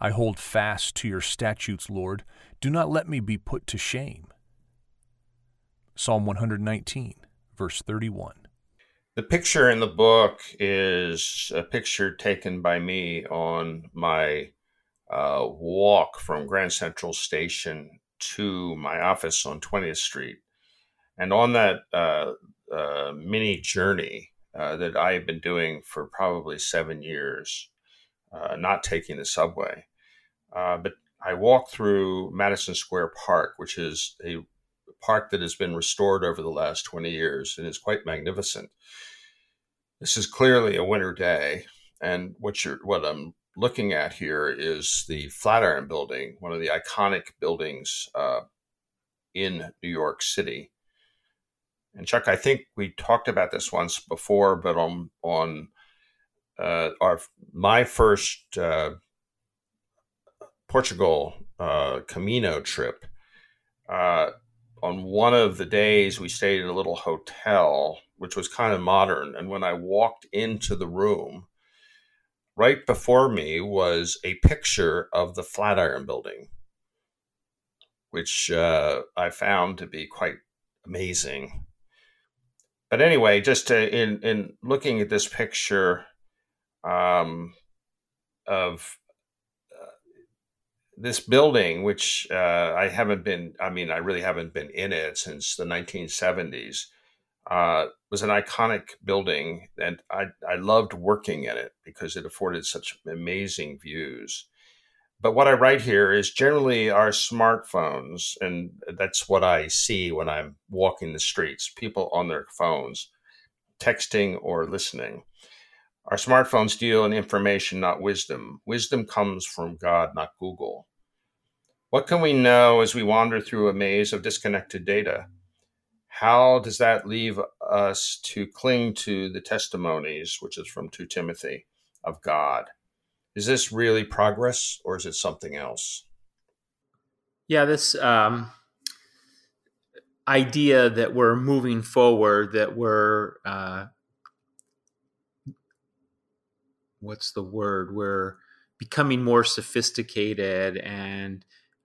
I hold fast to your statutes, Lord. Do not let me be put to shame. Psalm 119, verse 31. The picture in the book is a picture taken by me on my uh, walk from Grand Central Station to my office on 20th Street. And on that uh, uh, mini journey uh, that I have been doing for probably seven years, uh, not taking the subway, uh, but I walked through Madison Square Park, which is a park that has been restored over the last 20 years and is quite magnificent. This is clearly a winter day, and what you're what I'm looking at here is the Flatiron Building, one of the iconic buildings uh, in New York City. And Chuck, I think we talked about this once before, but on on uh, our my first uh, Portugal uh, Camino trip, uh, on one of the days we stayed at a little hotel, which was kind of modern. And when I walked into the room, right before me was a picture of the Flatiron Building, which uh, I found to be quite amazing. But anyway, just to, in in looking at this picture um, of this building, which uh, I haven't been, I mean, I really haven't been in it since the 1970s, uh, was an iconic building. And I, I loved working in it because it afforded such amazing views. But what I write here is generally our smartphones, and that's what I see when I'm walking the streets people on their phones, texting or listening. Our smartphones deal in information, not wisdom. Wisdom comes from God, not Google. What can we know as we wander through a maze of disconnected data? How does that leave us to cling to the testimonies, which is from 2 Timothy, of God? Is this really progress or is it something else? Yeah, this um, idea that we're moving forward, that we're, uh, what's the word? We're becoming more sophisticated and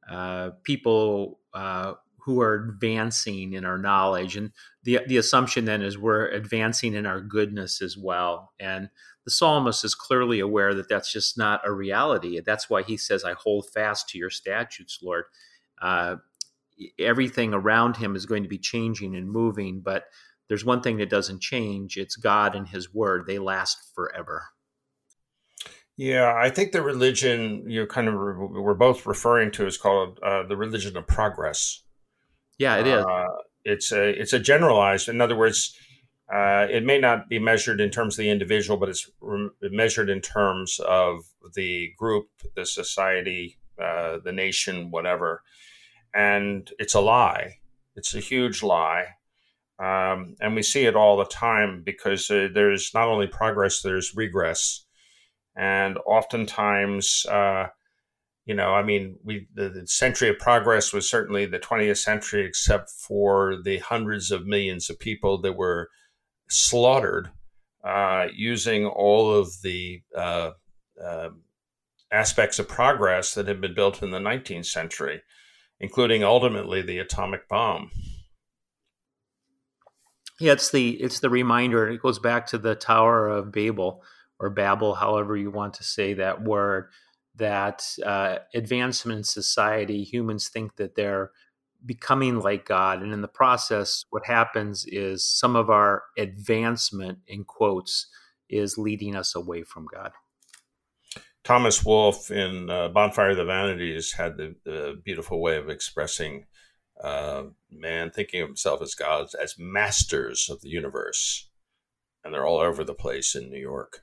uh, people uh, who are advancing in our knowledge. And the, the assumption then is we're advancing in our goodness as well. And the psalmist is clearly aware that that's just not a reality. That's why he says, I hold fast to your statutes, Lord. Uh, everything around him is going to be changing and moving, but there's one thing that doesn't change it's God and his word. They last forever. Yeah, I think the religion you're kind of re- we're both referring to is called uh, the religion of progress. Yeah, it is. Uh, it's a it's a generalized. In other words, uh, it may not be measured in terms of the individual, but it's re- measured in terms of the group, the society, uh, the nation, whatever. And it's a lie. It's a huge lie. Um, and we see it all the time because uh, there's not only progress, there's regress and oftentimes uh, you know i mean we the, the, century of progress was certainly the 20th century except for the hundreds of millions of people that were slaughtered uh, using all of the uh, uh aspects of progress that had been built in the 19th century including ultimately the atomic bomb. Yeah it's the it's the reminder it goes back to the tower of babel or Babel, however you want to say that word, that uh, advancement in society, humans think that they're becoming like God. And in the process, what happens is some of our advancement, in quotes, is leading us away from God. Thomas Wolfe in uh, Bonfire of the Vanities had the, the beautiful way of expressing uh, man thinking of himself as gods, as masters of the universe. And they're all over the place in New York.